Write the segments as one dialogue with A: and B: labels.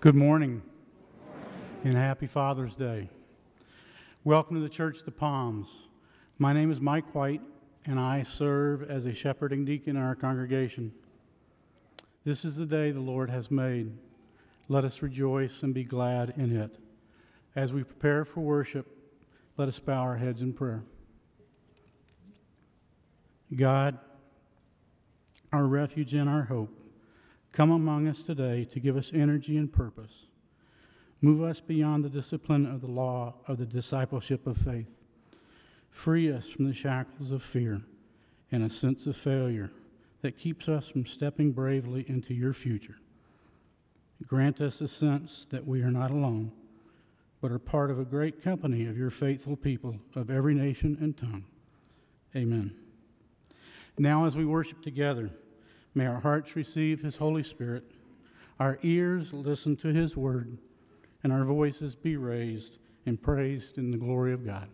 A: Good morning and happy Father's Day. Welcome to the Church of the Palms. My name is Mike White and I serve as a shepherding deacon in our congregation. This is the day the Lord has made. Let us rejoice and be glad in it. As we prepare for worship, let us bow our heads in prayer. God, our refuge and our hope, come among us today to give us energy and purpose. Move us beyond the discipline of the law of the discipleship of faith. Free us from the shackles of fear and a sense of failure that keeps us from stepping bravely into your future. Grant us a sense that we are not alone, but are part of a great company of your faithful people of every nation and tongue. Amen. Now, as we worship together, may our hearts receive his Holy Spirit, our ears listen to his word, and our voices be raised and praised in the glory of God.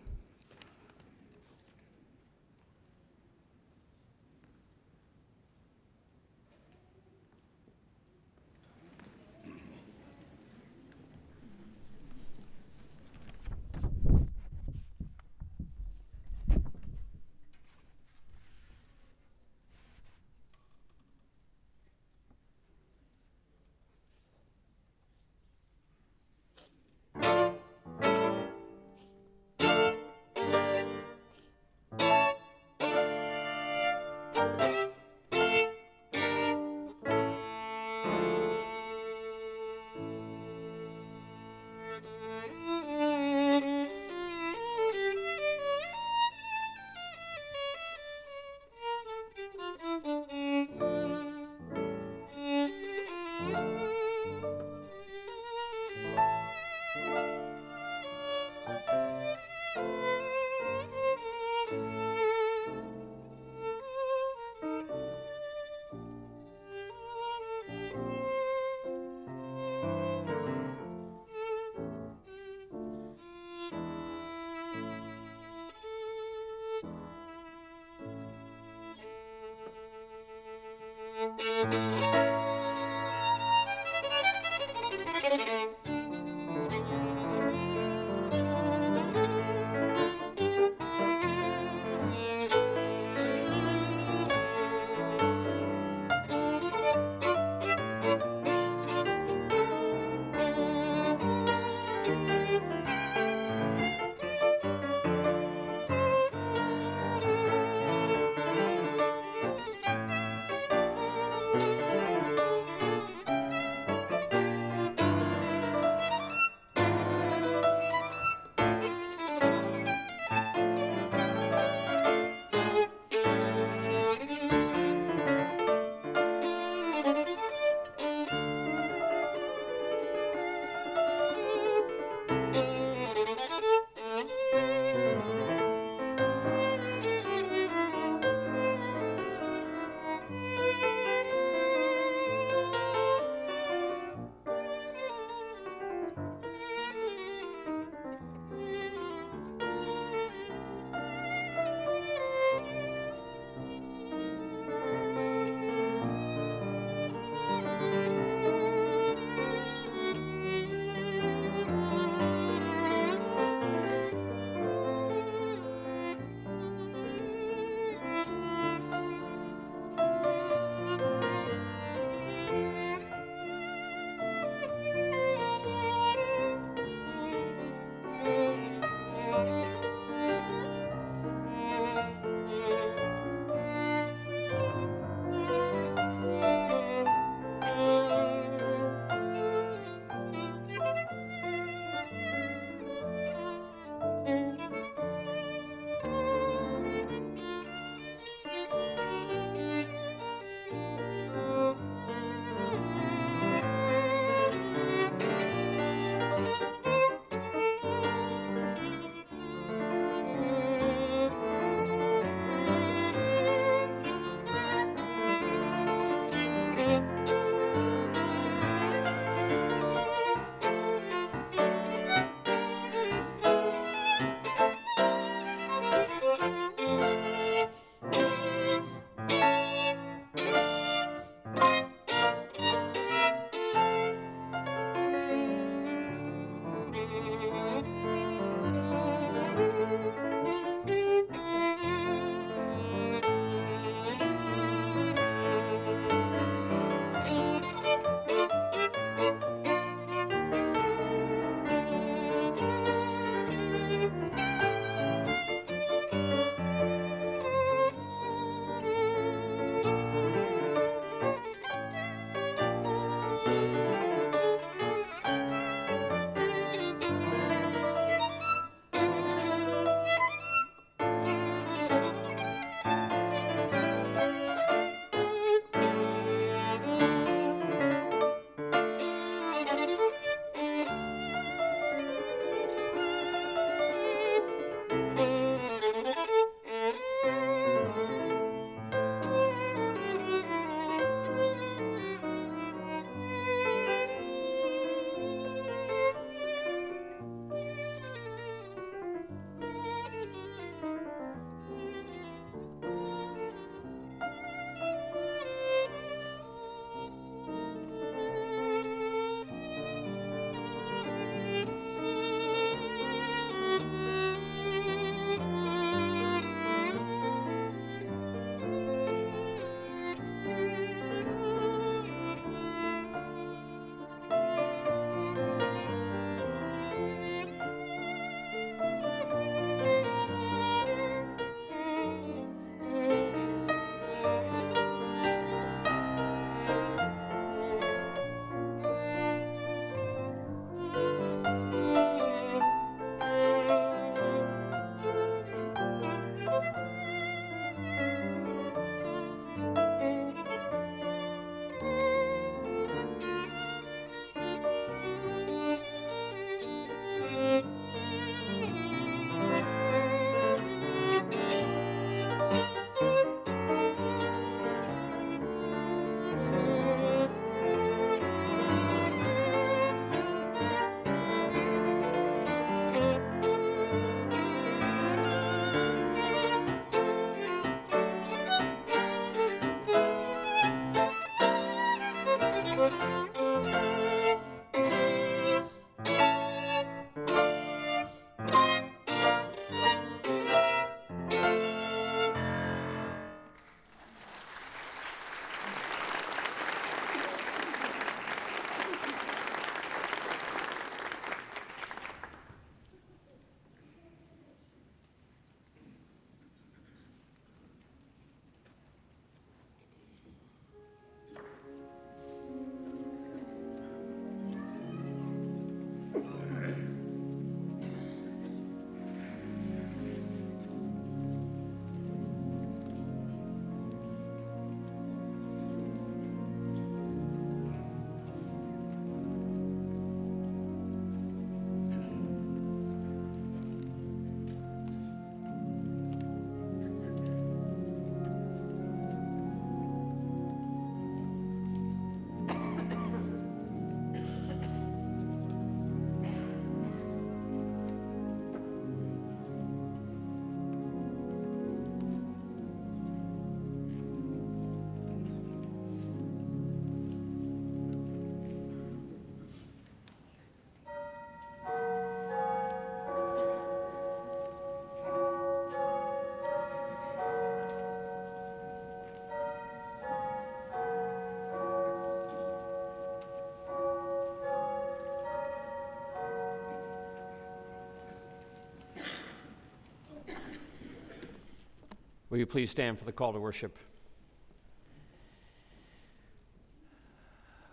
B: Will you please stand for the call to worship?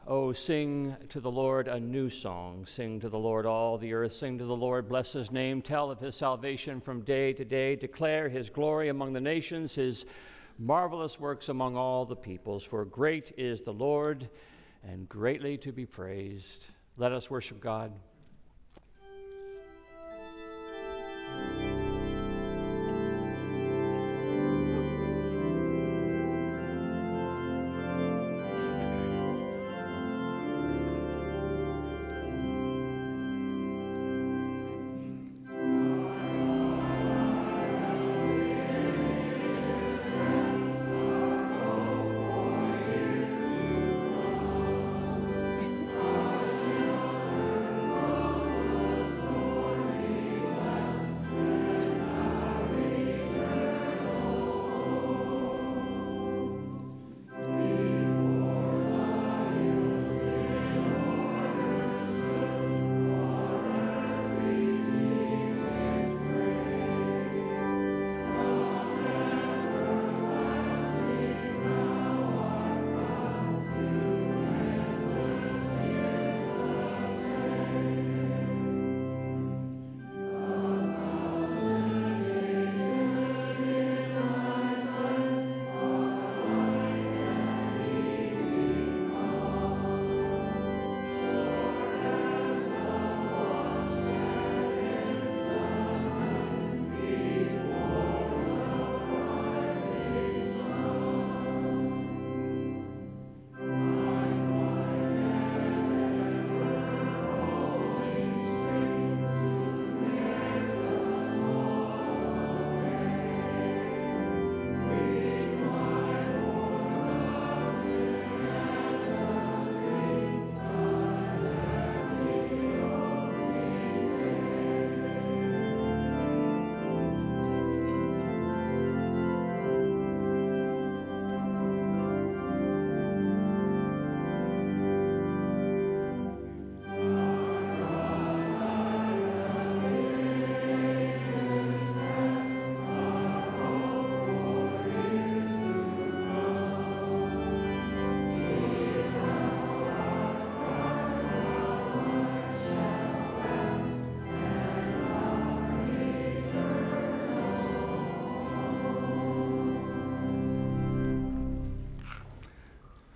B: Oh, sing to the Lord a new song. Sing to the Lord all the earth. Sing to the Lord, bless his name. Tell of his salvation from day to day. Declare his glory among the nations, his marvelous works among all the peoples. For great is the Lord and greatly to be praised. Let us worship God.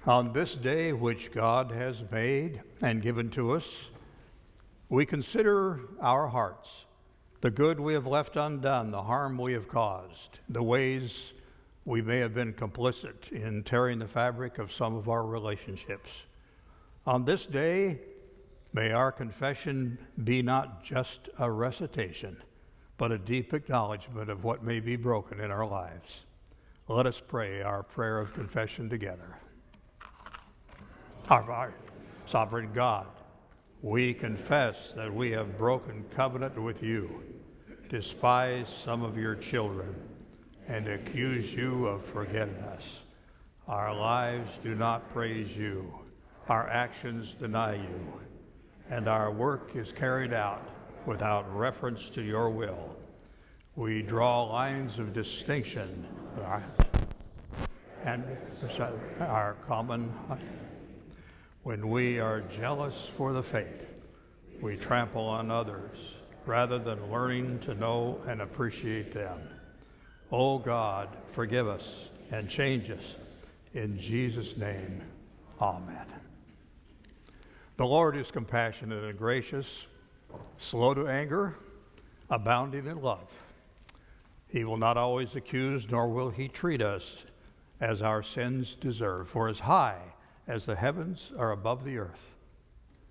C: On this day which God has made and given to us, we consider our hearts, the good we have left undone, the harm we have caused, the ways we may have been complicit in tearing the fabric of some of our relationships. On this day, may our confession be not just a recitation, but a deep acknowledgement of what may be broken in our lives. Let us pray our prayer of confession together. Our, sovereign God, we confess that we have broken covenant with you, despised some of your children, and accuse you of forgetting us. Our lives do not praise you, our actions deny you, and our work is carried out without reference to your will. We draw lines of distinction and our common when we are jealous for the faith, we trample on others rather than learning to know and appreciate them. Oh God, forgive us and change us. In Jesus' name, amen. The Lord is compassionate and gracious, slow to anger, abounding in love. He will not always accuse, nor will he treat us as our sins deserve. For as high as the heavens are above the earth.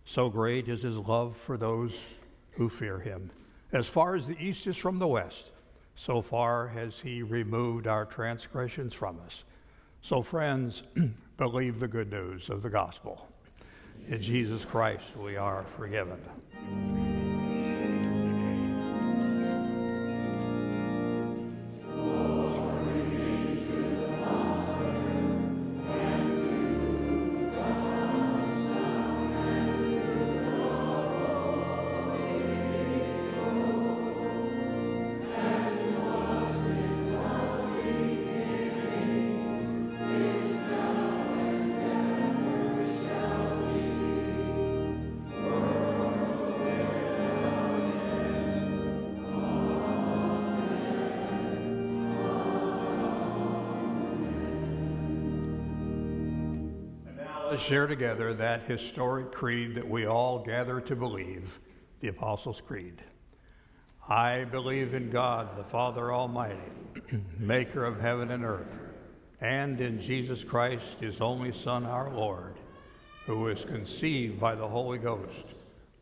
C: So great is his love for those who fear him. As far as the east is from the west, so far has he removed our transgressions from us. So, friends, believe the good news of the gospel. In Jesus Christ, we are forgiven. Share together that historic creed that we all gather to believe, the Apostles' Creed. I believe in God, the Father Almighty, maker of heaven and earth, and in Jesus Christ, his only Son, our Lord, who was conceived by the Holy Ghost,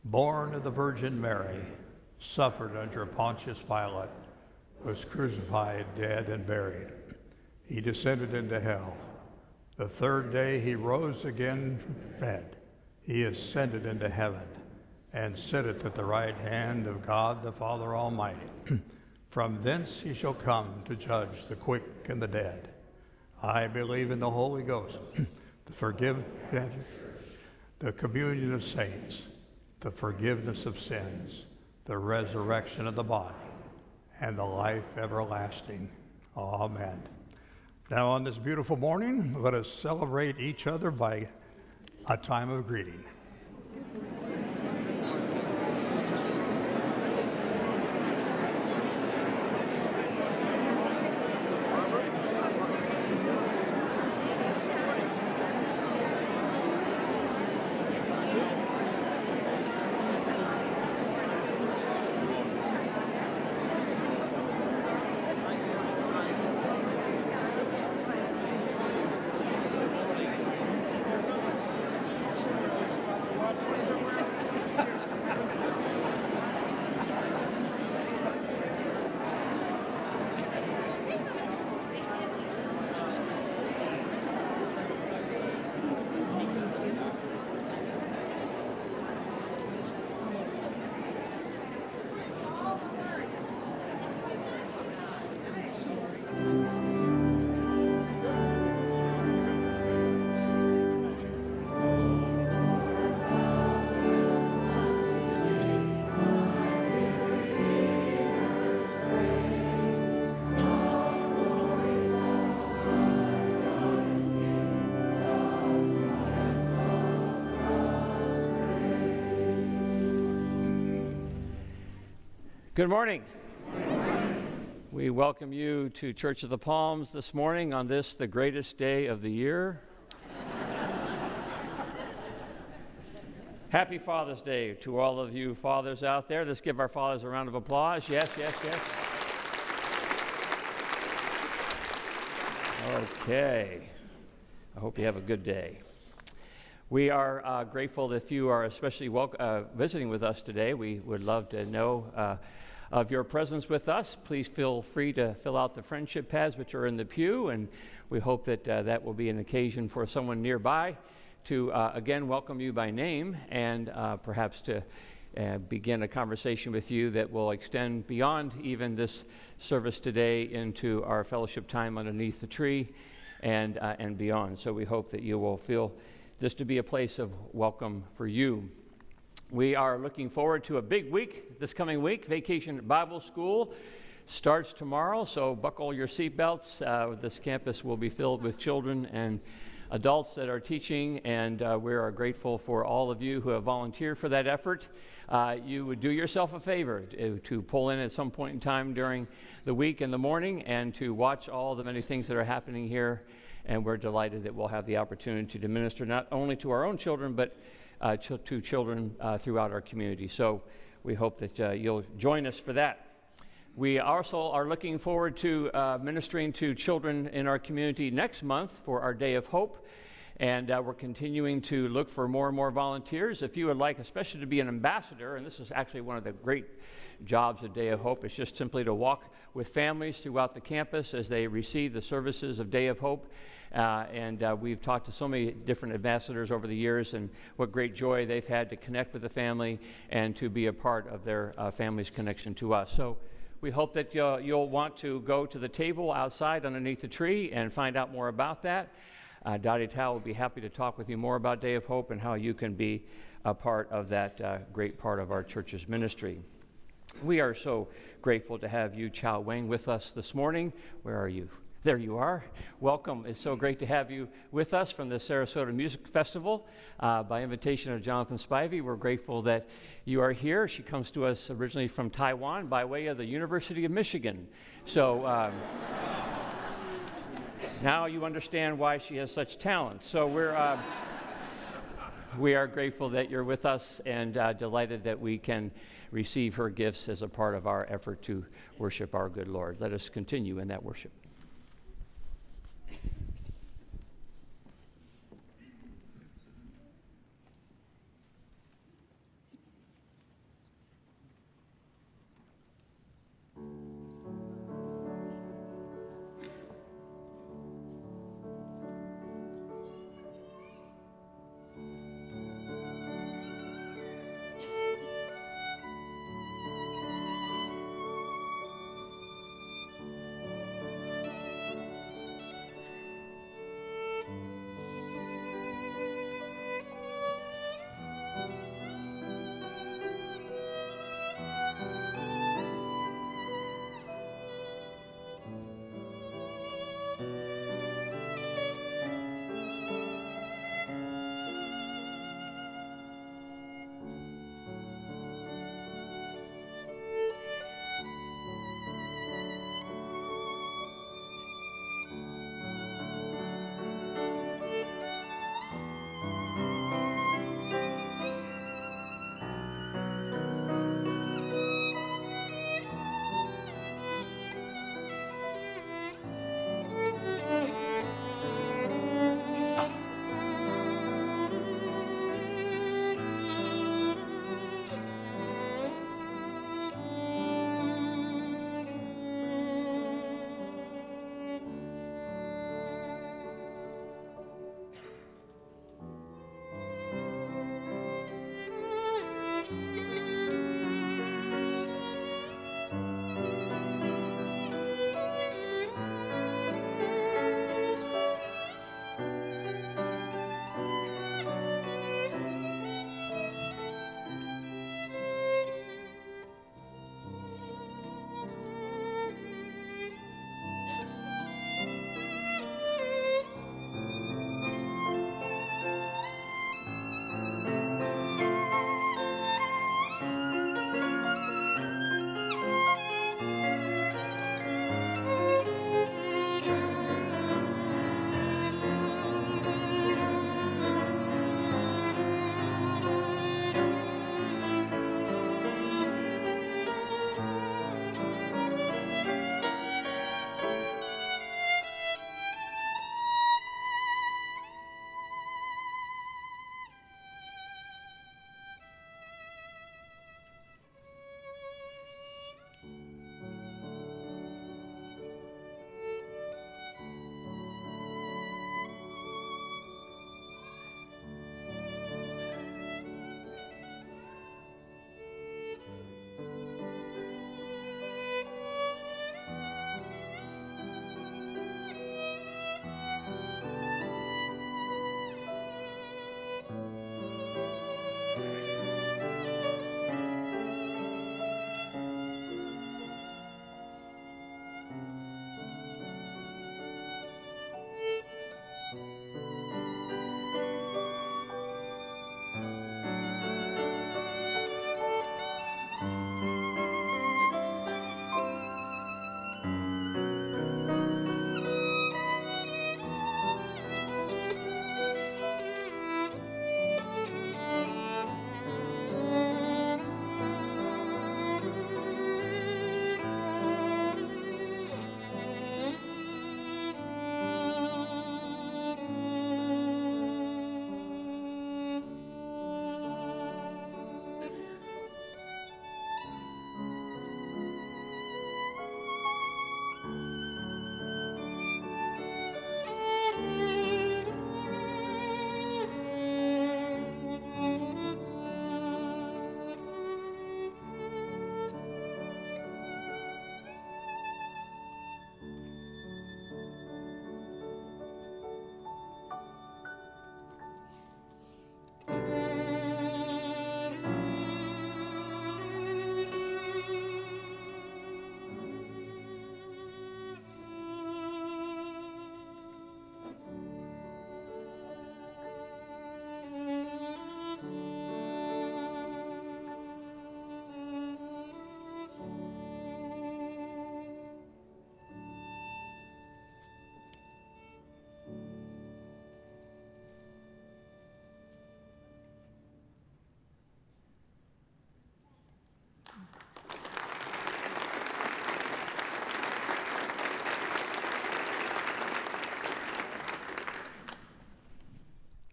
C: born of the Virgin Mary, suffered under Pontius Pilate, was crucified, dead, and buried. He descended into hell. The third day he rose again from bed. He ascended into heaven and sitteth at the right hand of God the Father Almighty. from thence he shall come to judge the quick and the dead. I believe in the Holy Ghost, the forgiveness, the communion of saints, the forgiveness of sins, the resurrection of the body, and the life everlasting. Amen. Now, on this beautiful morning, let us celebrate each other by a time of greeting.
B: Good morning. We welcome you to Church of the Palms this morning on this, the greatest day of the year. Happy Father's Day to all of you fathers out there. Let's give our fathers a round of applause. Yes, yes, yes. Okay. I hope you have a good day. We are uh, grateful if you are especially welcome, uh, visiting with us today. We would love to know uh, of your presence with us. Please feel free to fill out the friendship pads, which are in the pew, and we hope that uh, that will be an occasion for someone nearby to uh, again welcome you by name and uh, perhaps to uh, begin a conversation with you that will extend beyond even this service today into our fellowship time underneath the tree and, uh, and beyond. So we hope that you will feel this to be a place of welcome for you. We are looking forward to a big week this coming week. Vacation Bible School starts tomorrow, so buckle your seatbelts. Uh, this campus will be filled with children and adults that are teaching, and uh, we are grateful for all of you who have volunteered for that effort. Uh, you would do yourself a favor to, to, pull in at some point in time during the week in the morning and to watch all the many things that are happening here. And we're delighted that we'll have the opportunity to minister not only to our own children, but uh, ch- to children uh, throughout our community. So we hope that uh, you'll join us for that. We also are looking forward to uh, ministering to children in our community next month for our Day of Hope. And uh, we're continuing to look for more and more volunteers. If you would like, especially to be an ambassador, and this is actually one of the great jobs of Day of Hope, it's just simply to walk with families throughout the campus as they receive the services of Day of Hope uh, and uh, we've talked to so many different ambassadors over the years and what great joy they've had to connect with the family and to be a part of their uh, family's connection to us. So we hope that you'll, want to go to the table outside underneath the tree and find out more about that. Uh, Dottie Tao will be happy to talk with you more about Day of Hope and how you can be a part of that uh, great part of our church's ministry. We are so grateful to have you, Chow Wang, with us this morning. Where are you? There you are. Welcome. It's so great to have you with us from the Sarasota Music Festival. Uh, by invitation of Jonathan Spivey, we're grateful that you are here. She comes to us originally from Taiwan by way of the University of Michigan. So um, now you understand why she has such talent. So we're. Uh, we are grateful that you're with us and uh, delighted that we can receive her gifts as a part of our effort to worship our good Lord. Let us continue in that worship.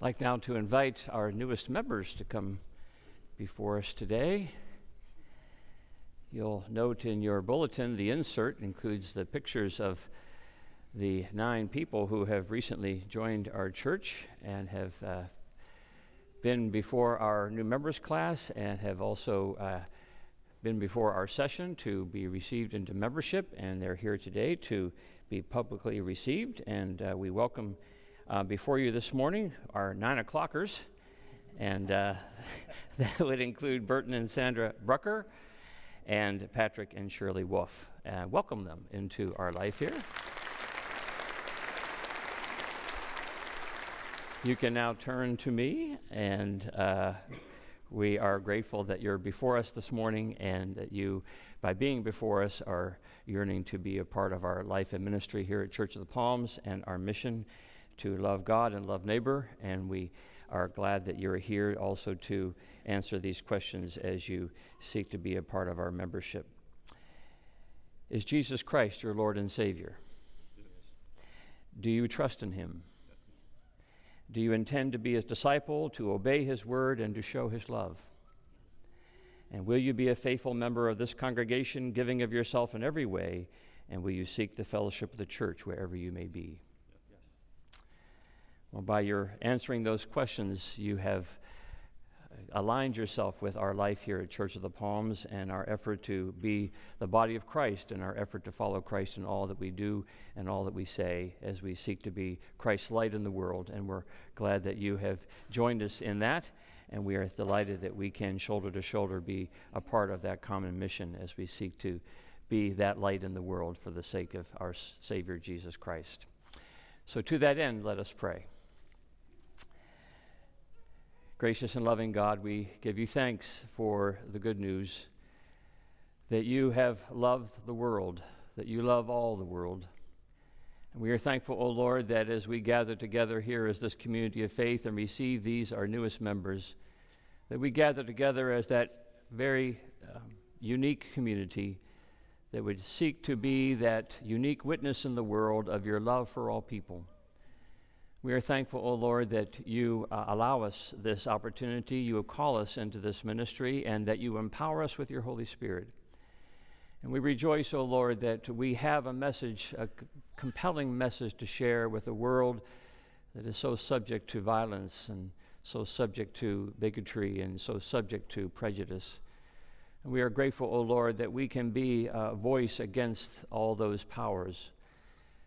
B: Like now to invite our newest members to come before us today. You'll note in your bulletin the insert includes the pictures of the nine people who have recently joined our church and have uh, been before our new members class and have also uh, been before our session to be received into membership, and they're here today to be publicly received. And uh, we welcome uh, before you this morning are nine o'clockers, and uh, that would include Burton and Sandra Brucker and Patrick and Shirley Wolf. Uh, welcome them into our life here. You can now turn to me, and uh, we are grateful that you're before us this morning and that you, by being before us, are yearning to be a part of our life and ministry here at Church of the Palms and our mission to love God and love neighbor. And we are glad that you're here also to answer these questions as you seek to be a part of our membership. Is Jesus Christ your Lord and Savior? Do you trust in Him? Do you intend to be His disciple, to obey His word, and to show His love? And will you be a faithful member of this congregation, giving of yourself in every way? And will you seek the fellowship of the church wherever you may be? Well, by your answering those questions, you have aligned yourself with our life here at Church of the Palms and our effort to be the body of Christ and our effort to follow Christ in all that we do and all that we say as we seek to be Christ's light in the world. And we're glad that you have joined us in that. And we are delighted that we can, shoulder to shoulder, be a part of that common mission as we seek to be that light in the world for the sake of our Savior Jesus Christ. So, to that end, let us pray. Gracious and loving God, we give you thanks for the good news that you have loved the world, that you love all the world. And we are thankful, O Lord, that as we gather together here as this community of faith and receive these, our newest members, that we gather together as that very um, unique community that would seek to be that unique witness in the world of your love for all people. We are thankful, O oh Lord, that you uh, allow us this opportunity, you call us into this ministry, and that you empower us with your Holy Spirit. And we rejoice, O oh Lord, that we have a message, a c- compelling message to share with a world that is so subject to violence and so subject to bigotry and so subject to prejudice. And we are grateful, O oh Lord, that we can be a voice against all those powers.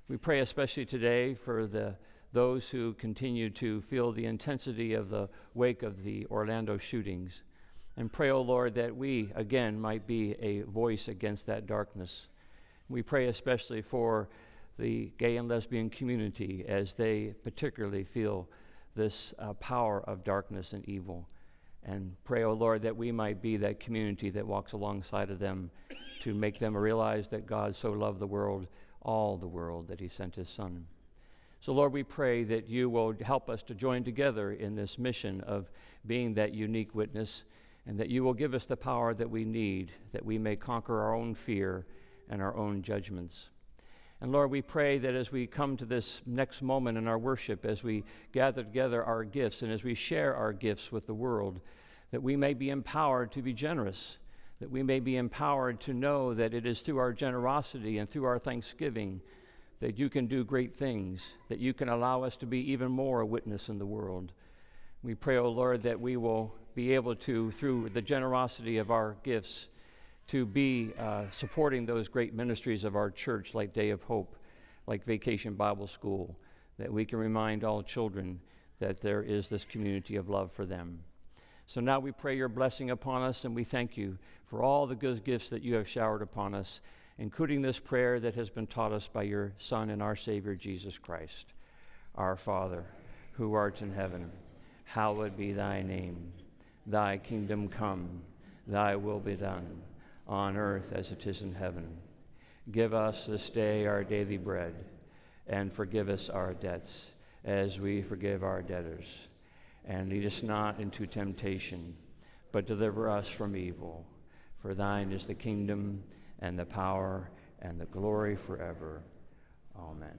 B: We pray especially today for the those who continue to feel the intensity of the wake of the Orlando shootings. And pray, O oh Lord, that we again might be a voice against that darkness. We pray especially for the gay and lesbian community as they particularly feel this uh, power of darkness and evil. And pray, O oh Lord, that we might be that community that walks alongside of them to make them realize that God so loved the world, all the world, that he sent his Son. So, Lord, we pray that you will help us to join together in this mission of being that unique witness, and that you will give us the power that we need, that we may conquer our own fear and our own judgments. And Lord, we pray that as we come to this next moment in our worship, as we gather together our gifts and as we share our gifts with the world, that we may be empowered to be generous, that we may be empowered to know that it is through our generosity and through our thanksgiving that you can do great things, that you can allow us to be even more a witness in the world. We pray, O oh Lord, that we will be able to, through the generosity of our gifts, to be uh, supporting those great ministries of our church, like Day of Hope, like Vacation Bible School, that we can remind all children that there is this community of love for them. So now we pray your blessing upon us, and we thank you for all the good gifts that you have showered upon us including this prayer that has been taught us by your Son and our Savior, Jesus Christ. Our Father, who art in heaven, hallowed be thy name. Thy kingdom come, thy will be done, on earth as it is in heaven. Give us this day our daily bread, and forgive us our debts, as we forgive our debtors. And lead us not into temptation, but deliver us from evil. For thine is the kingdom and the power and the glory forever. Amen.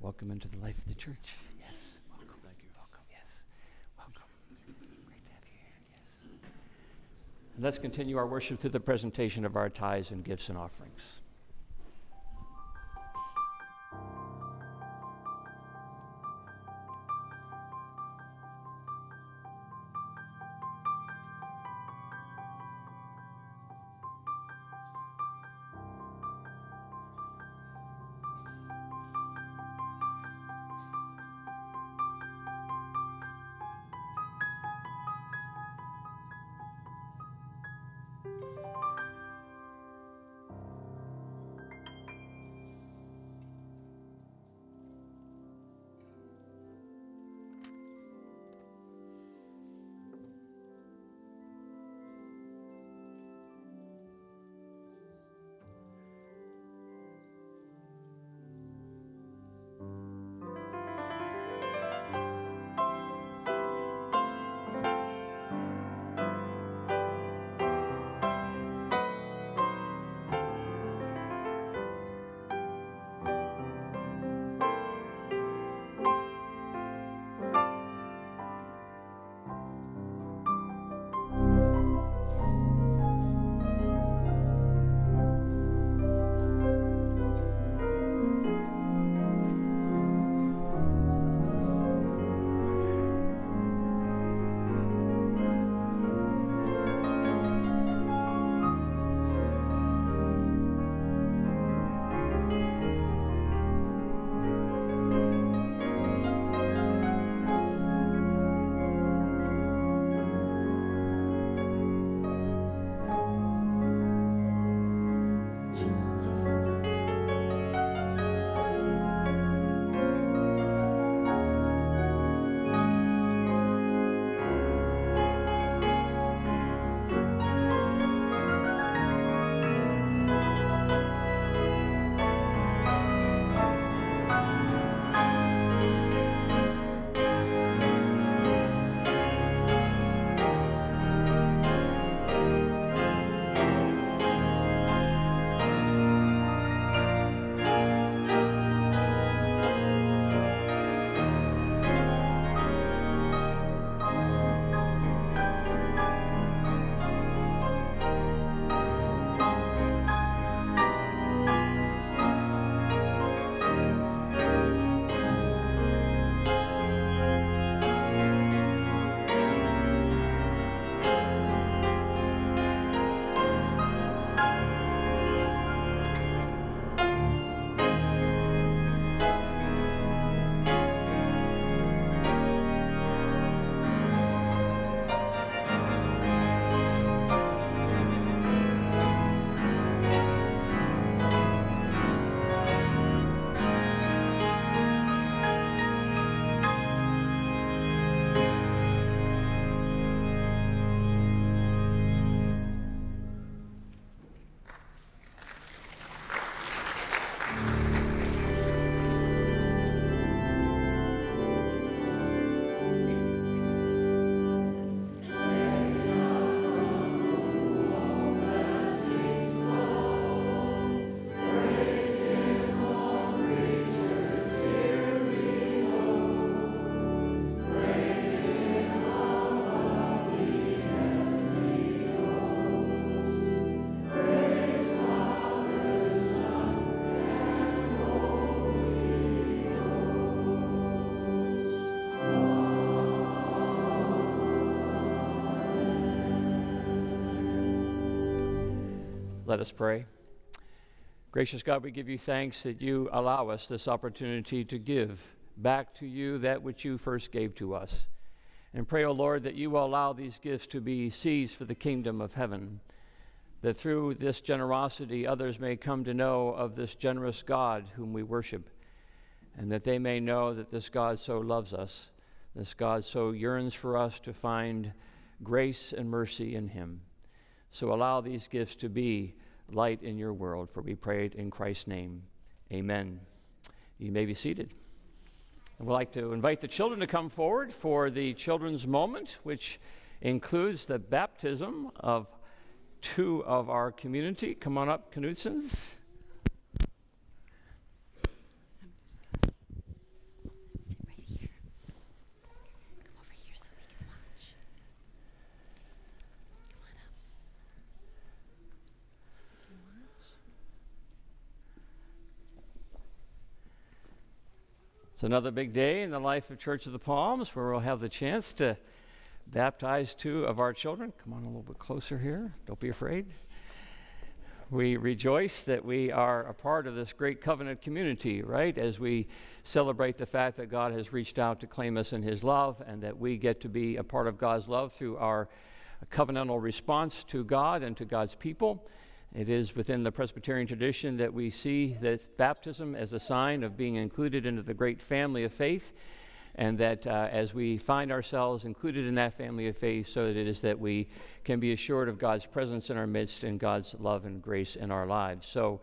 B: Welcome into the life of the church. Yes. Welcome. Thank you. Welcome. Yes. Welcome. Great to have you here. Yes. And let's continue our worship through the presentation of our tithes and gifts and offerings. Let us pray. Gracious God, we give you thanks that you allow us this opportunity to give back to you that which you first gave to us. And pray, O oh Lord, that you will allow these gifts to be seized for the kingdom of heaven, that through this generosity others may come to know of this generous God whom we worship, and that they may know that this God so loves us, this God so yearns for us to find grace and mercy in him. So allow these gifts to be light in your world, for we prayed in Christ's name. Amen. You may be seated. We'd like to invite the children to come forward for the children's moment, which includes the baptism of two of our community. Come on up, Knutsons. It's another big day in the life of Church of the Palms where we'll have the chance to baptize two of our children. Come on a little bit closer here. Don't be afraid. We rejoice that we are a part of this great covenant community, right? As we celebrate the fact that God has reached out to claim us in His love and that we get to be a part of God's love through our covenantal response to God and to God's people. It is within the Presbyterian tradition that we see that baptism as a sign of being included into the great family of faith, and that uh, as we find ourselves included in that family of faith, so that it is that we can be assured of God's presence in our midst and God's love and grace in our lives. So,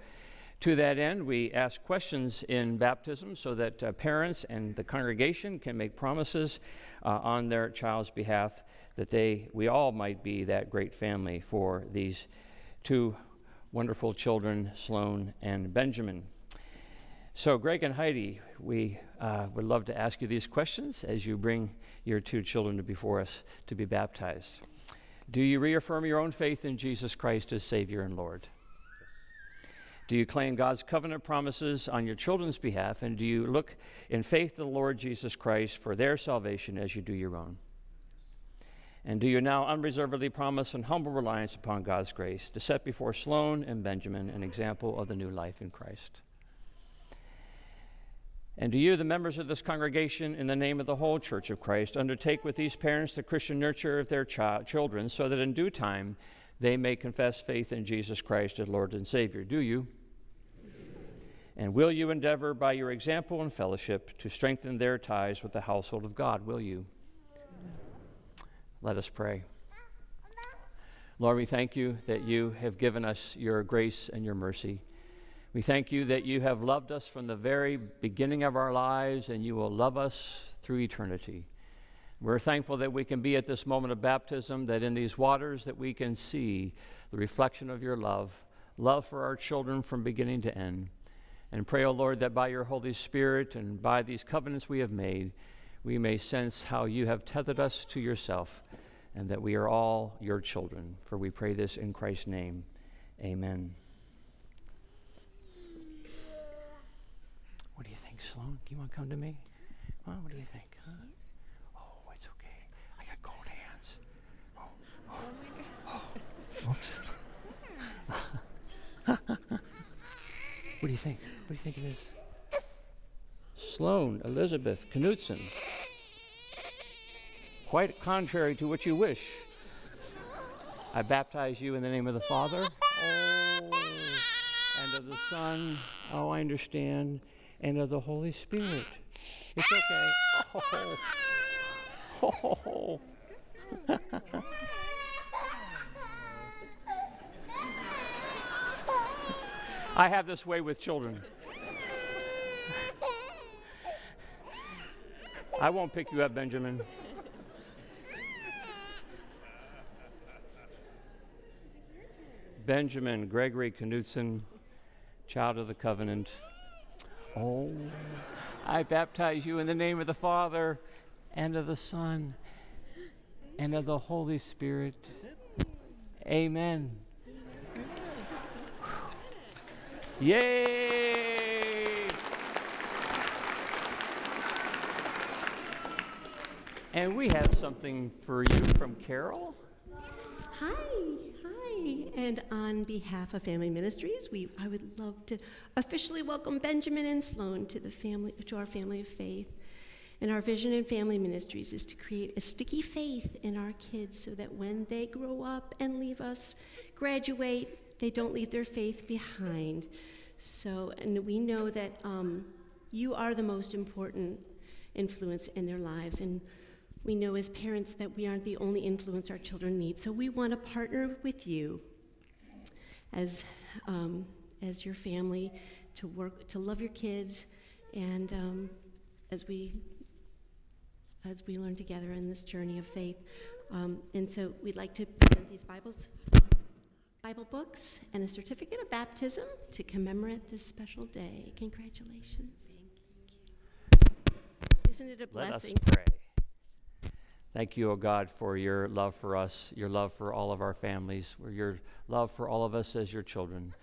B: to that end, we ask questions in baptism so that uh, parents and the congregation can make promises uh, on their child's behalf that they, we all might be that great family for these two wonderful children, Sloan and Benjamin. So, Greg and Heidi, we uh, would love to ask you these questions as you bring your two children before us to be baptized. Do you reaffirm your own faith in Jesus Christ as Savior and Lord? Yes. Do you claim God's covenant promises on your children's behalf? And do you look in faith to the Lord Jesus Christ for their salvation as you do your own? And do you now unreservedly promise and humble reliance upon God's grace to set before Sloan and Benjamin an example of the new life in Christ? And do you, the members of this congregation, in the name of the whole Church of Christ, undertake with these parents the Christian nurture of their children so that in due time they may confess faith in Jesus Christ as Lord and Savior? Do you? And will you endeavor by your example and fellowship to strengthen their ties with the household of God? Will you? Let us pray. Lord, we thank you that you have given us your grace and your mercy. We thank you that you have loved us from the very beginning of our lives and you will love us through eternity. We're thankful that we can be at this moment of baptism, that in these waters that we can see the reflection of your love, love for our children from beginning to end. And pray, O oh Lord, that by your Holy Spirit and by these covenants we have made, we may sense how you have tethered us to yourself and that we are all your children. For we pray this in Christ's name. Amen. What do you think, Sloan? Do you want to come to me? Well, what do you think? Huh? Oh, it's okay. I got cold hands. Oh, oh. Oops. Oh. what do you think? What do you think it is? Sloan Elizabeth Knutson quite contrary to what you wish. I baptize you in the name of the Father, oh, and of the Son, oh, I understand, and of the Holy Spirit. It's okay. Oh. Oh. I have this way with children. I won't pick you up, Benjamin. Benjamin Gregory Knutson, child of the covenant. Oh, I baptize you in the name of the Father and of the Son and of the Holy Spirit. Amen. Yay! And we have something for you from Carol.
D: Hi. Hi. And on behalf of Family Ministries, we, I would love to officially welcome Benjamin and Sloan to, the family, to our family of faith. And our vision in Family Ministries is to create a sticky faith in our kids so that when they grow up and leave us, graduate, they don't leave their faith behind. So, and we know that um, you are the most important influence in their lives. And we know as parents that we aren't the only influence our children need. So we want to partner with you as, um, as your family to work, to love your kids, and um, as we as we learn together in this journey of faith. Um, and so we'd like to present these Bibles, Bible books, and a certificate of baptism to commemorate this special day. Congratulations. Isn't it a blessing?
B: Let us pray. Thank you, O oh God, for your love for us, your love for all of our families, your love for all of us as your children.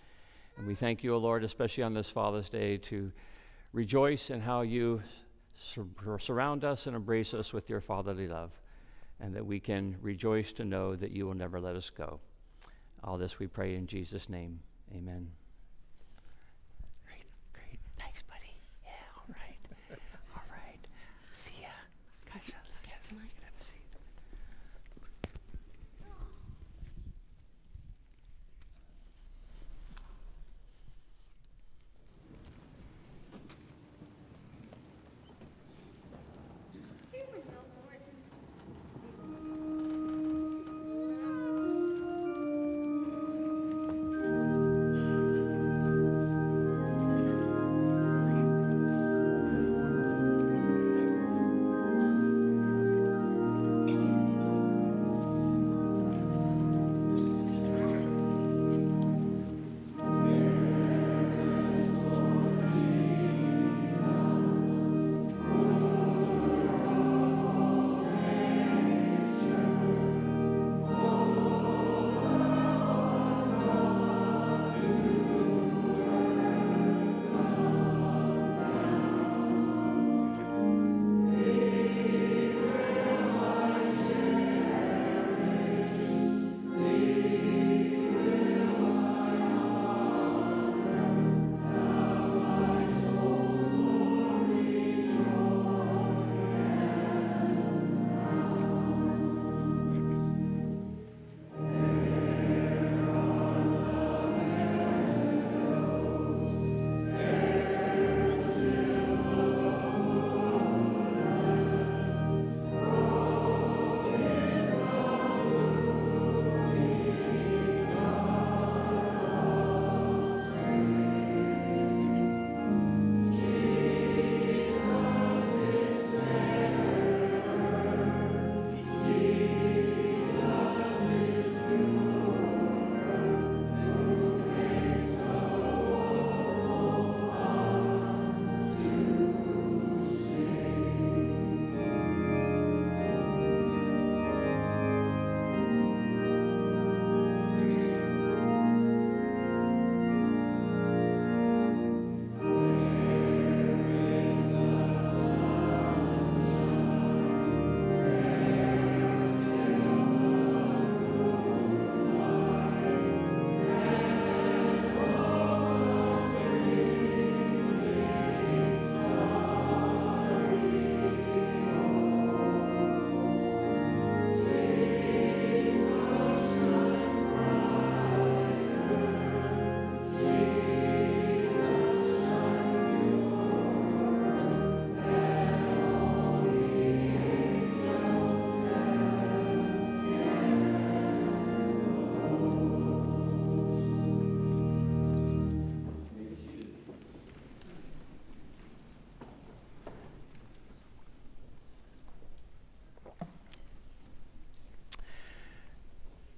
B: And we thank you, O oh Lord, especially on this Father's Day, to rejoice in how you sur- surround us and embrace us with your fatherly love, and that we can rejoice to know that you will never let us go. All this we pray in Jesus' name. Amen.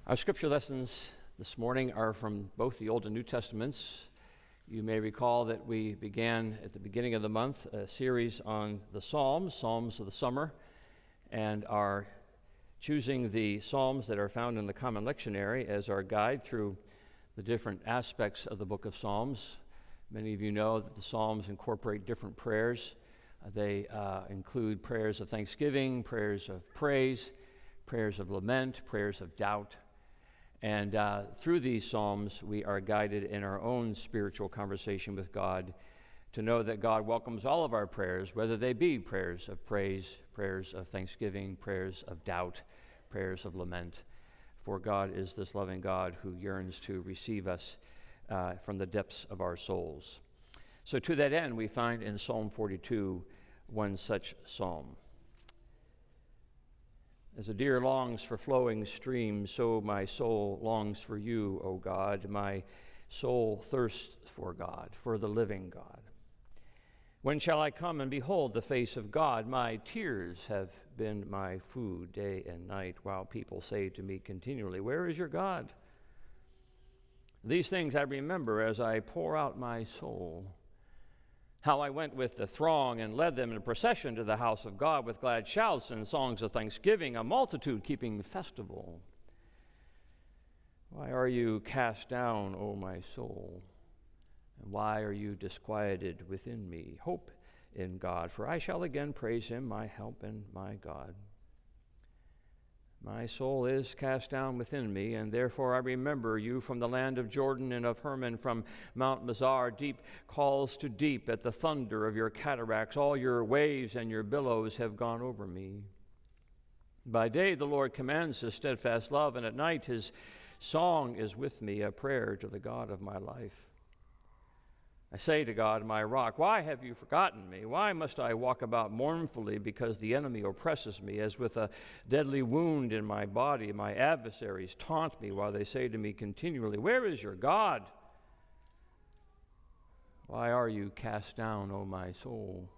B: Our scripture lessons this morning are from both the Old and New Testaments. You may recall that we began at the beginning of the month a series on the Psalms, Psalms of the Summer, and are choosing the Psalms that are found in the Common Lectionary as our guide through the different aspects of the book of Psalms. Many of you know that the Psalms incorporate different prayers. Uh, They uh, include prayers of thanksgiving, prayers of praise, prayers of lament, prayers of doubt. And uh, through these Psalms, we are guided in our own spiritual conversation with God to know that God welcomes all of our prayers, whether they be prayers of praise, prayers of thanksgiving, prayers of doubt, prayers of lament. For God is this loving God who yearns to receive us uh, from the depths of our souls. So, to that end, we find in Psalm 42 one such psalm. As a deer longs for flowing streams, so my soul longs for you, O God. My soul thirsts for God, for the living God. When shall I come and behold the face of God? My tears have been my food day and night, while people say to me continually, Where is your God? These things I remember as I pour out my soul. How I went with the throng and led them in a procession to the house of God with glad shouts and songs of thanksgiving, a multitude keeping festival. Why are you cast down, O my soul? And why are you disquieted within me? Hope in God, for I shall again praise him, my help and my God. My soul is cast down within me, and therefore I remember you from the land of Jordan and of Hermon, from Mount Mizar. Deep calls to deep at the thunder of your cataracts. All your waves and your billows have gone over me. By day the Lord commands his steadfast love, and at night his song is with me, a prayer to the God of my life. I say to God, my rock, why have you forgotten me? Why must I walk about mournfully because the enemy oppresses me as with a deadly wound in my body? My adversaries taunt me while they say to me continually, Where is your God? Why are you cast down, O my soul?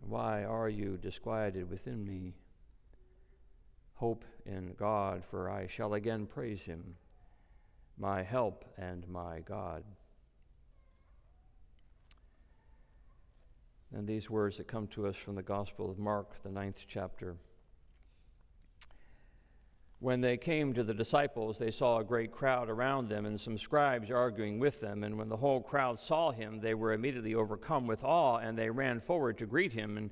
B: Why are you disquieted within me? Hope in God, for I shall again praise him, my help and my God. And these words that come to us from the Gospel of Mark, the ninth chapter. When they came to the disciples, they saw a great crowd around them and some scribes arguing with them. And when the whole crowd saw him, they were immediately overcome with awe, and they ran forward to greet him. And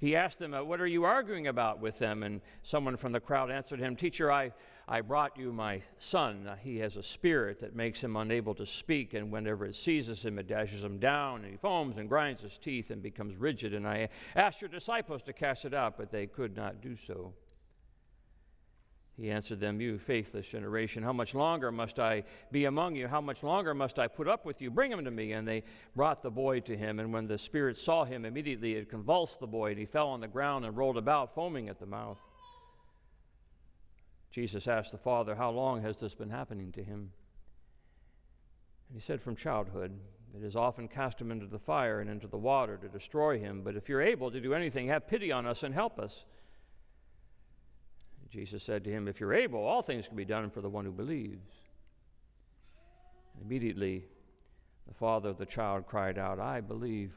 B: he asked them, What are you arguing about with them? And someone from the crowd answered him, Teacher, I, I brought you my son. He has a spirit that makes him unable to speak, and whenever it seizes him, it dashes him down, and he foams and grinds his teeth and becomes rigid. And I asked your disciples to cast it out, but they could not do so. He answered them, You faithless generation, how much longer must I be among you? How much longer must I put up with you? Bring him to me. And they brought the boy to him. And when the spirit saw him, immediately it convulsed the boy, and he fell on the ground and rolled about, foaming at the mouth. Jesus asked the father, How long has this been happening to him? And he said, From childhood. It has often cast him into the fire and into the water to destroy him. But if you're able to do anything, have pity on us and help us. Jesus said to him, If you're able, all things can be done for the one who believes. And immediately, the father of the child cried out, I believe,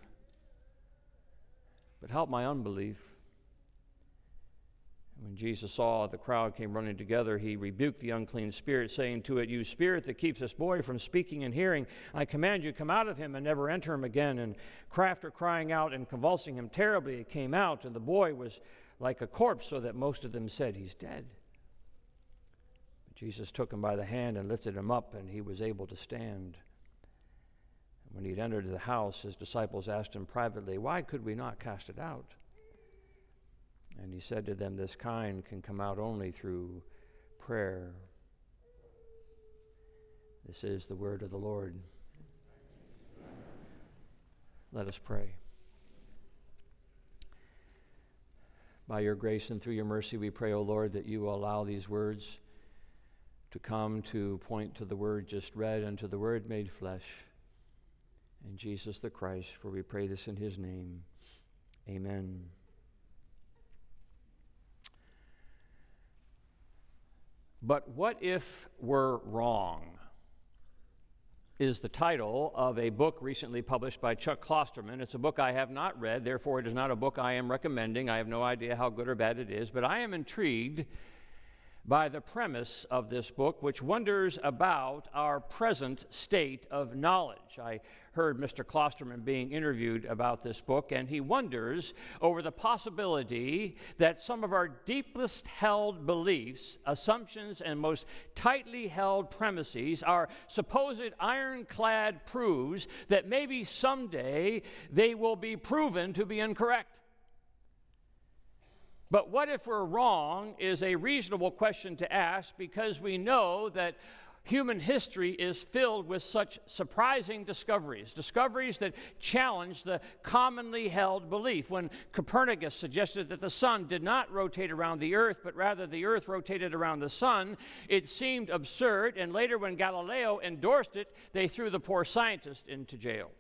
B: but help my unbelief. And when Jesus saw the crowd came running together, he rebuked the unclean spirit, saying to it, You spirit that keeps this boy from speaking and hearing, I command you, come out of him and never enter him again. And after crying out and convulsing him terribly, it came out, and the boy was like a corpse, so that most of them said, He's dead. But Jesus took him by the hand and lifted him up, and he was able to stand. When he'd entered the house, his disciples asked him privately, Why could we not cast it out? And he said to them, This kind can come out only through prayer. This is the word of the Lord. Let us pray. By your grace and through your mercy, we pray, O Lord, that you will allow these words to come to point to the word just read and to the word made flesh. In Jesus the Christ, for we pray this in his name. Amen. But what if we're wrong? is the title of a book recently published by Chuck Klosterman. It's a book I have not read, therefore, it is not a book I am recommending. I have no idea how good or bad it is, but I am intrigued by the premise of this book, which wonders about our present state of knowledge. I heard Mr. Klosterman being interviewed about this book, and he wonders over the possibility that some of our deepest held beliefs, assumptions, and most tightly held premises, our supposed ironclad proofs, that maybe someday they will be proven to be incorrect. But what if we're wrong is a reasonable question to ask because we know that human history is filled with such surprising discoveries, discoveries that challenge the commonly held belief. When Copernicus suggested that the sun did not rotate around the earth, but rather the earth rotated around the sun, it seemed absurd, and later when Galileo endorsed it, they threw the poor scientist into jail.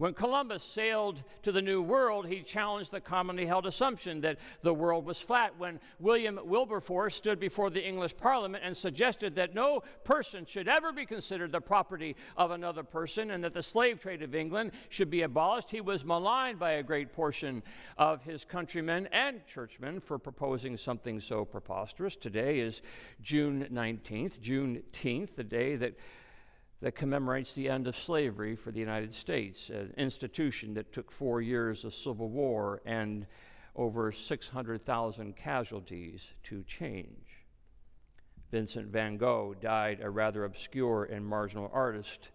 B: When Columbus sailed to the New World, he challenged the commonly held assumption that the world was flat. When William Wilberforce stood before the English Parliament and suggested that no person should ever be considered the property of another person and that the slave trade of England should be abolished, he was maligned by a great portion of his countrymen and churchmen for proposing something so preposterous. Today is June 19th, Juneteenth, the day that that commemorates the end of slavery for the United States, an institution that took four years of civil war and over 600,000 casualties to change. Vincent van Gogh died a rather obscure and marginal artist,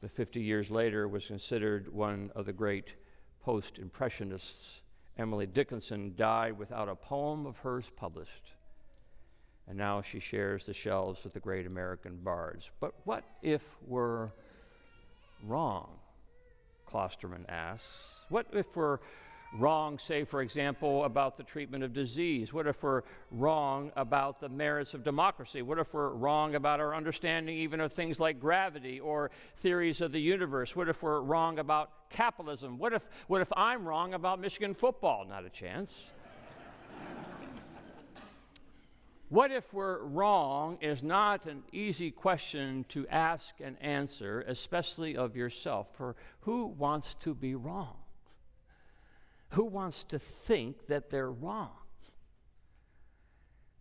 B: but 50 years later was considered one of the great post Impressionists. Emily Dickinson died without a poem of hers published and now she shares the shelves with the great American bards. But what if we're wrong? Klosterman asks. What if we're wrong, say, for example, about the treatment of disease? What if we're wrong about the merits of democracy? What if we're wrong about our understanding even of things like gravity or theories of the universe? What if we're wrong about capitalism? What if, what if I'm wrong about Michigan football? Not a chance. What if we're wrong is not an easy question to ask and answer, especially of yourself. For who wants to be wrong? Who wants to think that they're wrong?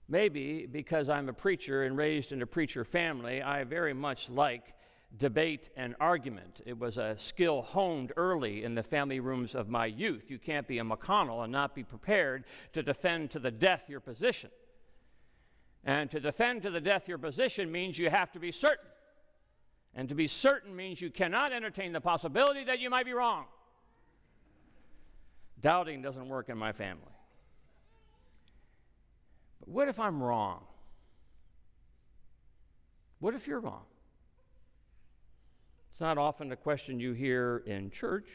B: Maybe because I'm a preacher and raised in a preacher family, I very much like debate and argument. It was a skill honed early in the family rooms of my youth. You can't be a McConnell and not be prepared to defend to the death your position. And to defend to the death your position means you have to be certain. And to be certain means you cannot entertain the possibility that you might be wrong. Doubting doesn't work in my family. But what if I'm wrong? What if you're wrong? It's not often a question you hear in church.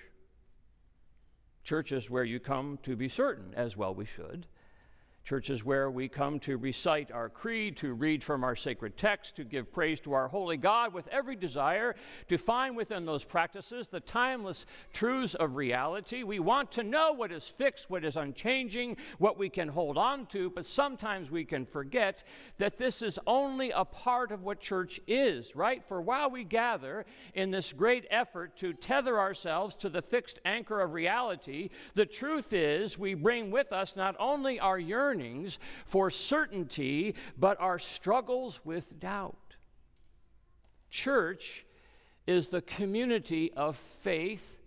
B: Church is where you come to be certain, as well we should. Churches where we come to recite our creed, to read from our sacred text, to give praise to our holy God with every desire to find within those practices the timeless truths of reality. We want to know what is fixed, what is unchanging, what we can hold on to, but sometimes we can forget that this is only a part of what church is, right? For while we gather in this great effort to tether ourselves to the fixed anchor of reality, the truth is we bring with us not only our yearning yearnings for certainty, but our struggles with doubt. Church is the community of faith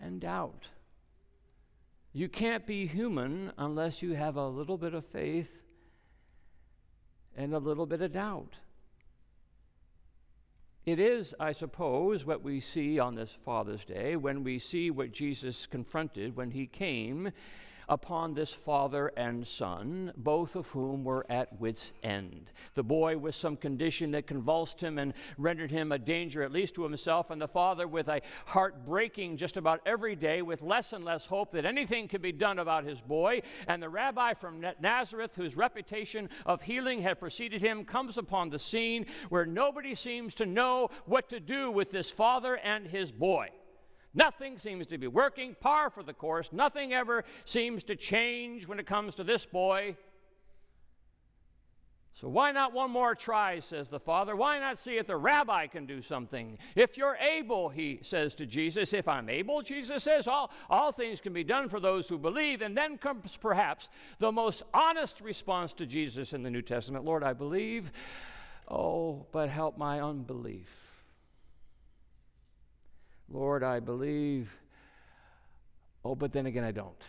B: and doubt. You can't be human unless you have a little bit of faith and a little bit of doubt. It is, I suppose, what we see on this Father's Day when we see what Jesus confronted when he came upon this father and son, both of whom were at wits' end. The boy with some condition that convulsed him and rendered him a danger, at least to himself, and the father with a heart breaking just about every day, with less and less hope that anything could be done about his boy. And the rabbi from Nazareth, whose reputation of healing had preceded him, comes upon the scene where nobody seems to know what to do with this father and his boy. Nothing seems to be working, par for the course. Nothing ever seems to change when it comes to this boy. So, why not one more try, says the father? Why not see if the rabbi can do something? If you're able, he says to Jesus. If I'm able, Jesus says, all, all things can be done for those who believe. And then comes perhaps the most honest response to Jesus in the New Testament Lord, I believe. Oh, but help my unbelief. Lord, I believe. Oh, but then again, I don't.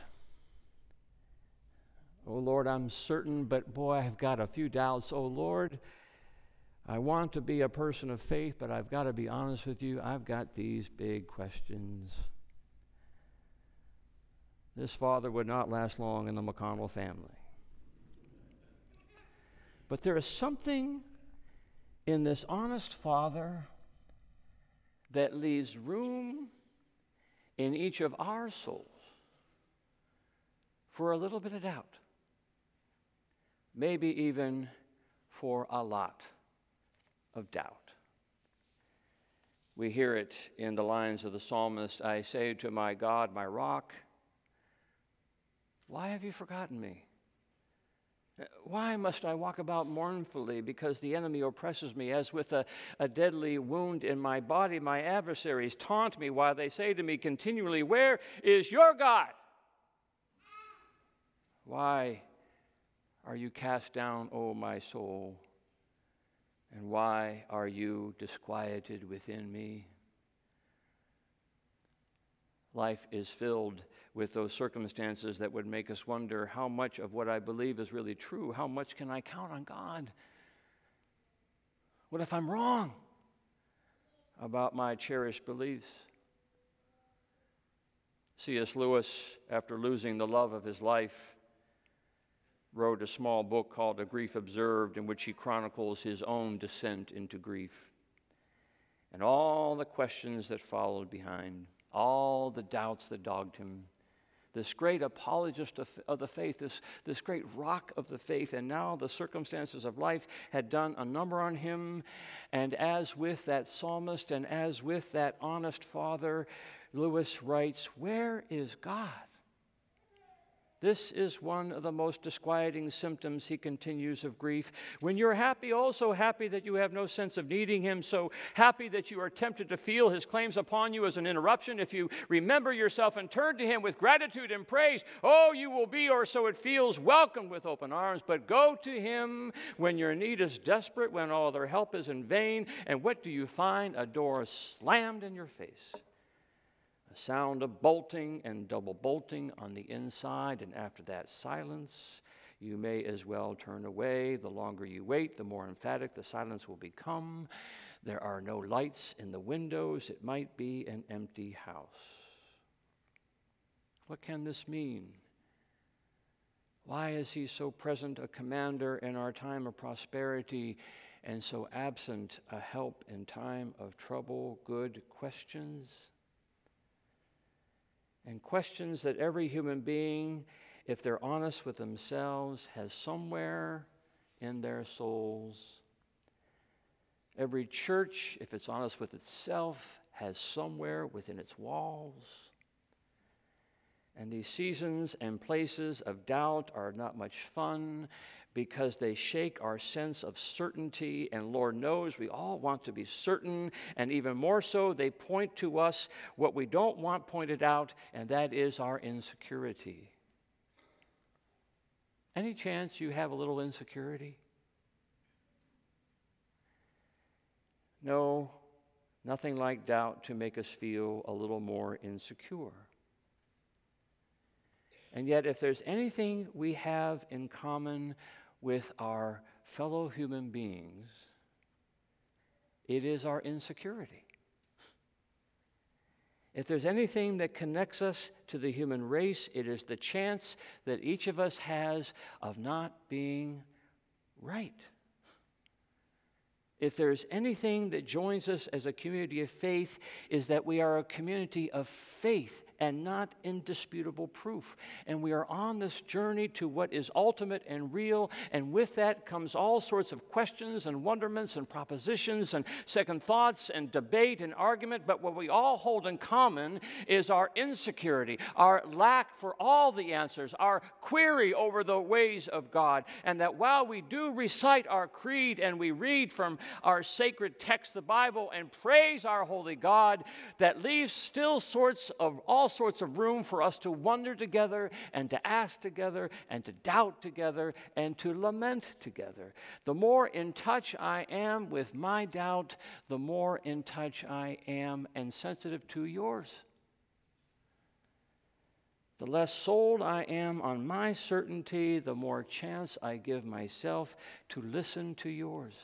B: Oh, Lord, I'm certain, but boy, I've got a few doubts. Oh, Lord, I want to be a person of faith, but I've got to be honest with you. I've got these big questions. This father would not last long in the McConnell family. But there is something in this honest father that leaves room in each of our souls for a little bit of doubt, maybe even for a lot of doubt. We hear it in the lines of the psalmist I say to my God, my rock, why have you forgotten me? Why must I walk about mournfully because the enemy oppresses me as with a, a deadly wound in my body? My adversaries taunt me while they say to me continually, Where is your God? Why are you cast down, O my soul? And why are you disquieted within me? Life is filled with those circumstances that would make us wonder how much of what I believe is really true. How much can I count on God? What if I'm wrong about my cherished beliefs? C.S. Lewis, after losing the love of his life, wrote a small book called A Grief Observed, in which he chronicles his own descent into grief and all the questions that followed behind, all the doubts that dogged him. This great apologist of, of, the faith, this, this great rock of the faith, and now the circumstances of life had done a number on him. And as with that psalmist and as with that honest father, Lewis writes, Where is God? This is one of the most disquieting symptoms, he continues, of grief. When you're happy, also happy that you have no sense of needing him, so happy that you are tempted to feel his claims upon you as an interruption. If you remember yourself and turn to him with gratitude and praise, oh, you will be, or so it feels, welcomed with open arms. But go to him when your need is desperate, when all other help is in vain. And what do you find? A door slammed in your face sound of bolting and double bolting on the inside, and after that, silence. You may as well turn away. The longer you wait, the more emphatic the silence will become. There are no lights in the windows. It might be an empty house. What can this mean? Why is he so present, a commander in our time of prosperity, and so absent, a help in time of trouble? Good questions and questions that every human being, if they're honest with themselves, has somewhere in their souls. Every church, if it's honest with itself, has somewhere within its walls. And these seasons and places of doubt are not much fun because they shake our sense of certainty. And Lord knows we all want to be certain. And even more so, they point to us what we don't want pointed out, and that is our insecurity. Any chance you have a little insecurity? No, nothing like doubt to make us feel a little more insecure. And yet, if there's anything we have in common with our fellow human beings, it is our insecurity. If there's anything that connects us to the human race, it is the chance that each of us has of not being right. If there's anything that joins us as a community of faith, is that we are a community of faith and not indisputable proof. And we are on this journey to what is ultimate and real. And with that comes all sorts of questions and wonderments and propositions and second thoughts and debate and argument. But what we all hold in common is our insecurity, our lack for all the answers, our query over the ways of God. And that while we do recite our creed and we read from our sacred text, the Bible, and praise our holy God, that leaves still sorts of all all sorts of room for us to wonder together and to ask together and to doubt together and to lament together. The more in touch I am with my doubt, the more in touch I am and sensitive to yours. The less sold I am on my certainty, the more chance I give myself to listen to yours.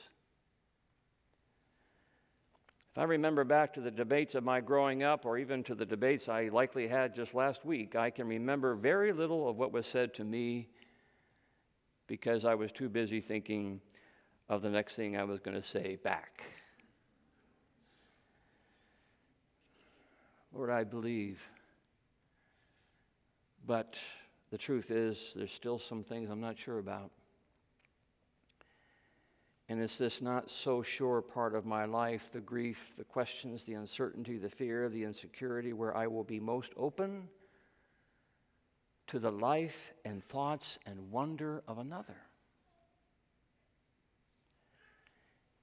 B: If I remember back to the debates of my growing up, or even to the debates I likely had just last week, I can remember very little of what was said to me because I was too busy thinking of the next thing I was going to say back. Lord, I believe. But the truth is, there's still some things I'm not sure about. And it's this not so sure part of my life the grief, the questions, the uncertainty, the fear, the insecurity where I will be most open to the life and thoughts and wonder of another.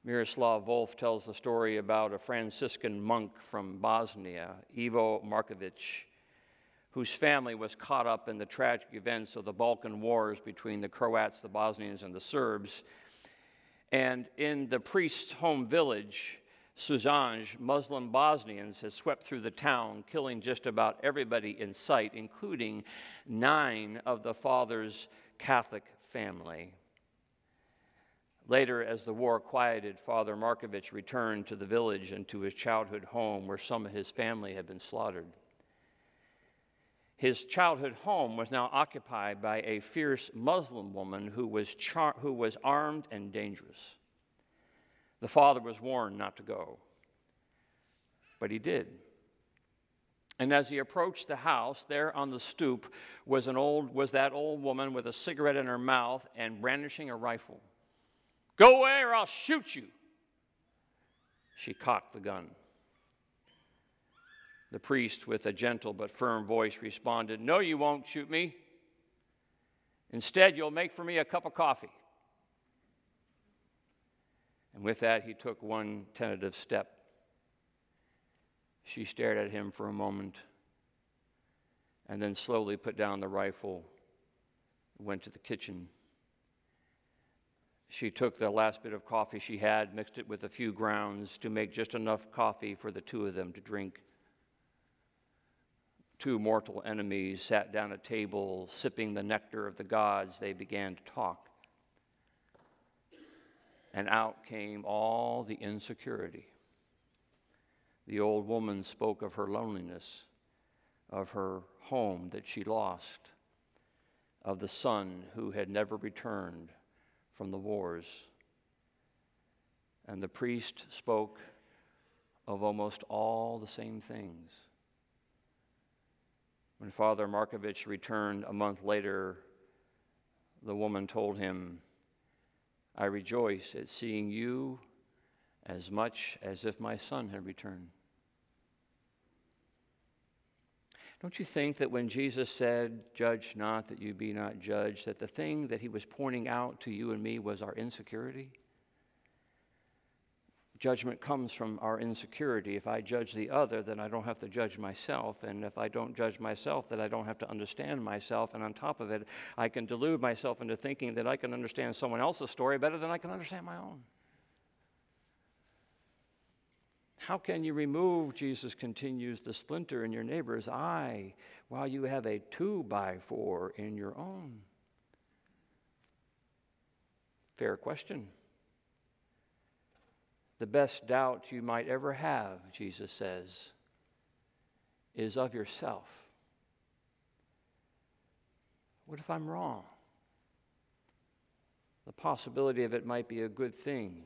B: Miroslav Volf tells the story about a Franciscan monk from Bosnia, Ivo Markovic, whose family was caught up in the tragic events of the Balkan Wars between the Croats, the Bosnians, and the Serbs And in the priest's home village, Suzanj, Muslim Bosnians had swept through the town, killing just about everybody in sight, including nine of the father's Catholic family. Later, as the war quieted, Father Markovic returned to the village and to his childhood home where some of his family had been slaughtered. His childhood home was now occupied by a fierce Muslim woman who was, char- who was armed and dangerous. The father was warned not to go, but he did. And as he approached the house, there on the stoop was, an old, was that old woman with a cigarette in her mouth and brandishing a rifle. Go away or I'll shoot you. She cocked the gun. The priest, with a gentle but firm voice, responded, No, you won't shoot me. Instead, you'll make for me a cup of coffee. And with that, he took one tentative step. She stared at him for a moment and then slowly put down the rifle, went to the kitchen. She took the last bit of coffee she had, mixed it with a few grounds to make just enough coffee for the two of them to drink. Two mortal enemies sat down at table, sipping the nectar of the gods. They began to talk and out came all the insecurity. The old woman spoke of her loneliness, of her home that she lost, of the son who had never returned from the wars. And the priest spoke of almost all the same things. When Father Markovic returned a month later, the woman told him, I rejoice at seeing you as much as if my son had returned. Don't you think that when Jesus said, Judge not that you be not judged, that the thing that he was pointing out to you and me was our insecurity? Judgment comes from our insecurity. If I judge the other, then I don't have to judge myself. And if I don't judge myself, then I don't have to understand myself. And on top of it, I can delude myself into thinking that I can understand someone else's story better than I can understand my own. How can you remove, Jesus continues, the splinter in your neighbor's eye while you have a two by four in your own? Fair question. The best doubt you might ever have, Jesus says, is of yourself. What if I'm wrong? The possibility of it might be a good thing,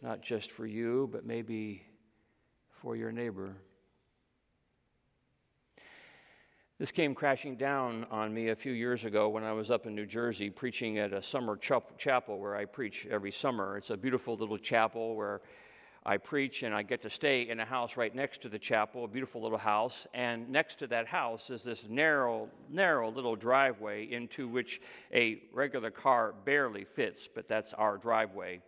B: not just for you, but maybe for your neighbor. This came crashing down on me a few years ago when I was up in New Jersey preaching at a summer chapel where I preach every summer. It's a beautiful little chapel where I preach and I get to stay in a house right next to the chapel, a beautiful little house. And next to that house is this narrow, narrow little driveway into which a regular car barely fits, but that's our driveway.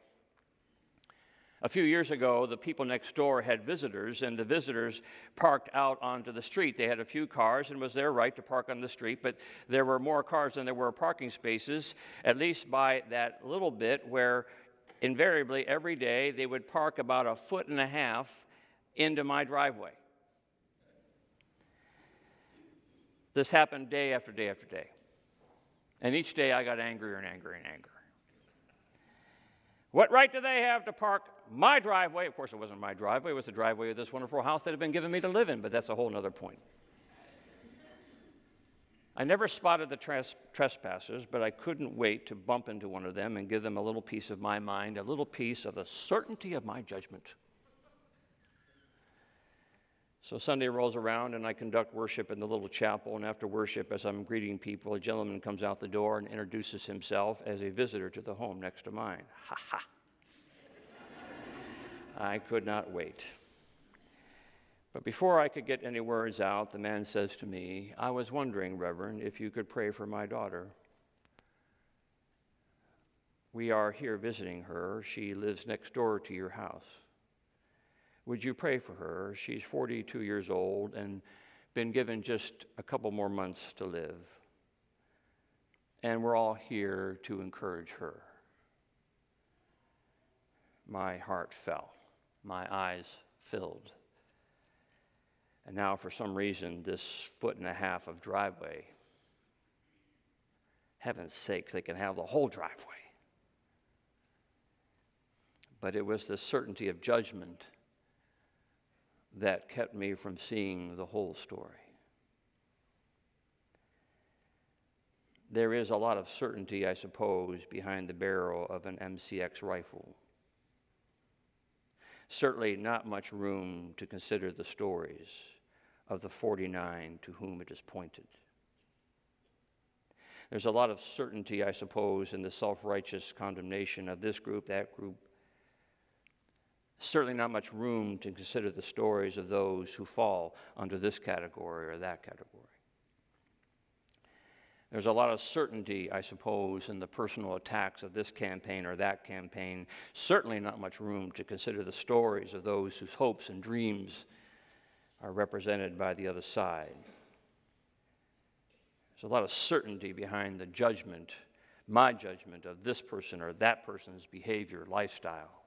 B: A few years ago, the people next door had visitors, and the visitors parked out onto the street. They had a few cars, and it was their right to park on the street, but there were more cars than there were parking spaces, at least by that little bit where invariably every day they would park about a foot and a half into my driveway. This happened day after day after day. And each day I got angrier and angrier and angrier. What right do they have to park my driveway? Of course, it wasn't my driveway, it was the driveway of this wonderful house that had been given me to live in, but that's a whole other point. I never spotted the tres- trespassers, but I couldn't wait to bump into one of them and give them a little piece of my mind, a little piece of the certainty of my judgment. So Sunday rolls around and I conduct worship in the little chapel. And after worship, as I'm greeting people, a gentleman comes out the door and introduces himself as a visitor to the home next to mine. Ha ha. I could not wait. But before I could get any words out, the man says to me, I was wondering, Reverend, if you could pray for my daughter. We are here visiting her. She lives next door to your house. Would you pray for her? She's 42 years old and been given just a couple more months to live. And we're all here to encourage her. my heart fell, my eyes filled. And now, for some reason, this foot and a half of driveway, heaven's sake, they can have the whole driveway. But it was the certainty of judgment that kept me from seeing the whole story. There is a lot of certainty, I suppose, behind the barrel of an MCX rifle. Certainly, not much room to consider the stories of the 49 to whom it is pointed. There's a lot of certainty, I suppose, in the self righteous condemnation of this group, that group. Certainly, not much room to consider the stories of those who fall under this category or that category. There's a lot of certainty, I suppose, in the personal attacks of this campaign or that campaign. Certainly not much room to consider the stories of those whose hopes and dreams are represented by the other side. There's a lot of certainty behind the judgment, my judgment of this person or that person's behavior, lifestyle.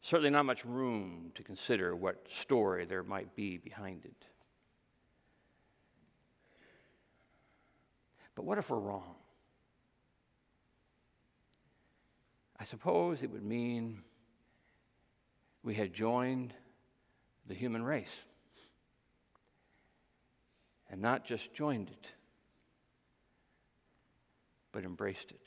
B: Certainly not much room to consider what story there might be behind it. But what if we're wrong? I suppose it would mean we had joined the human race and not just joined it, but embraced it.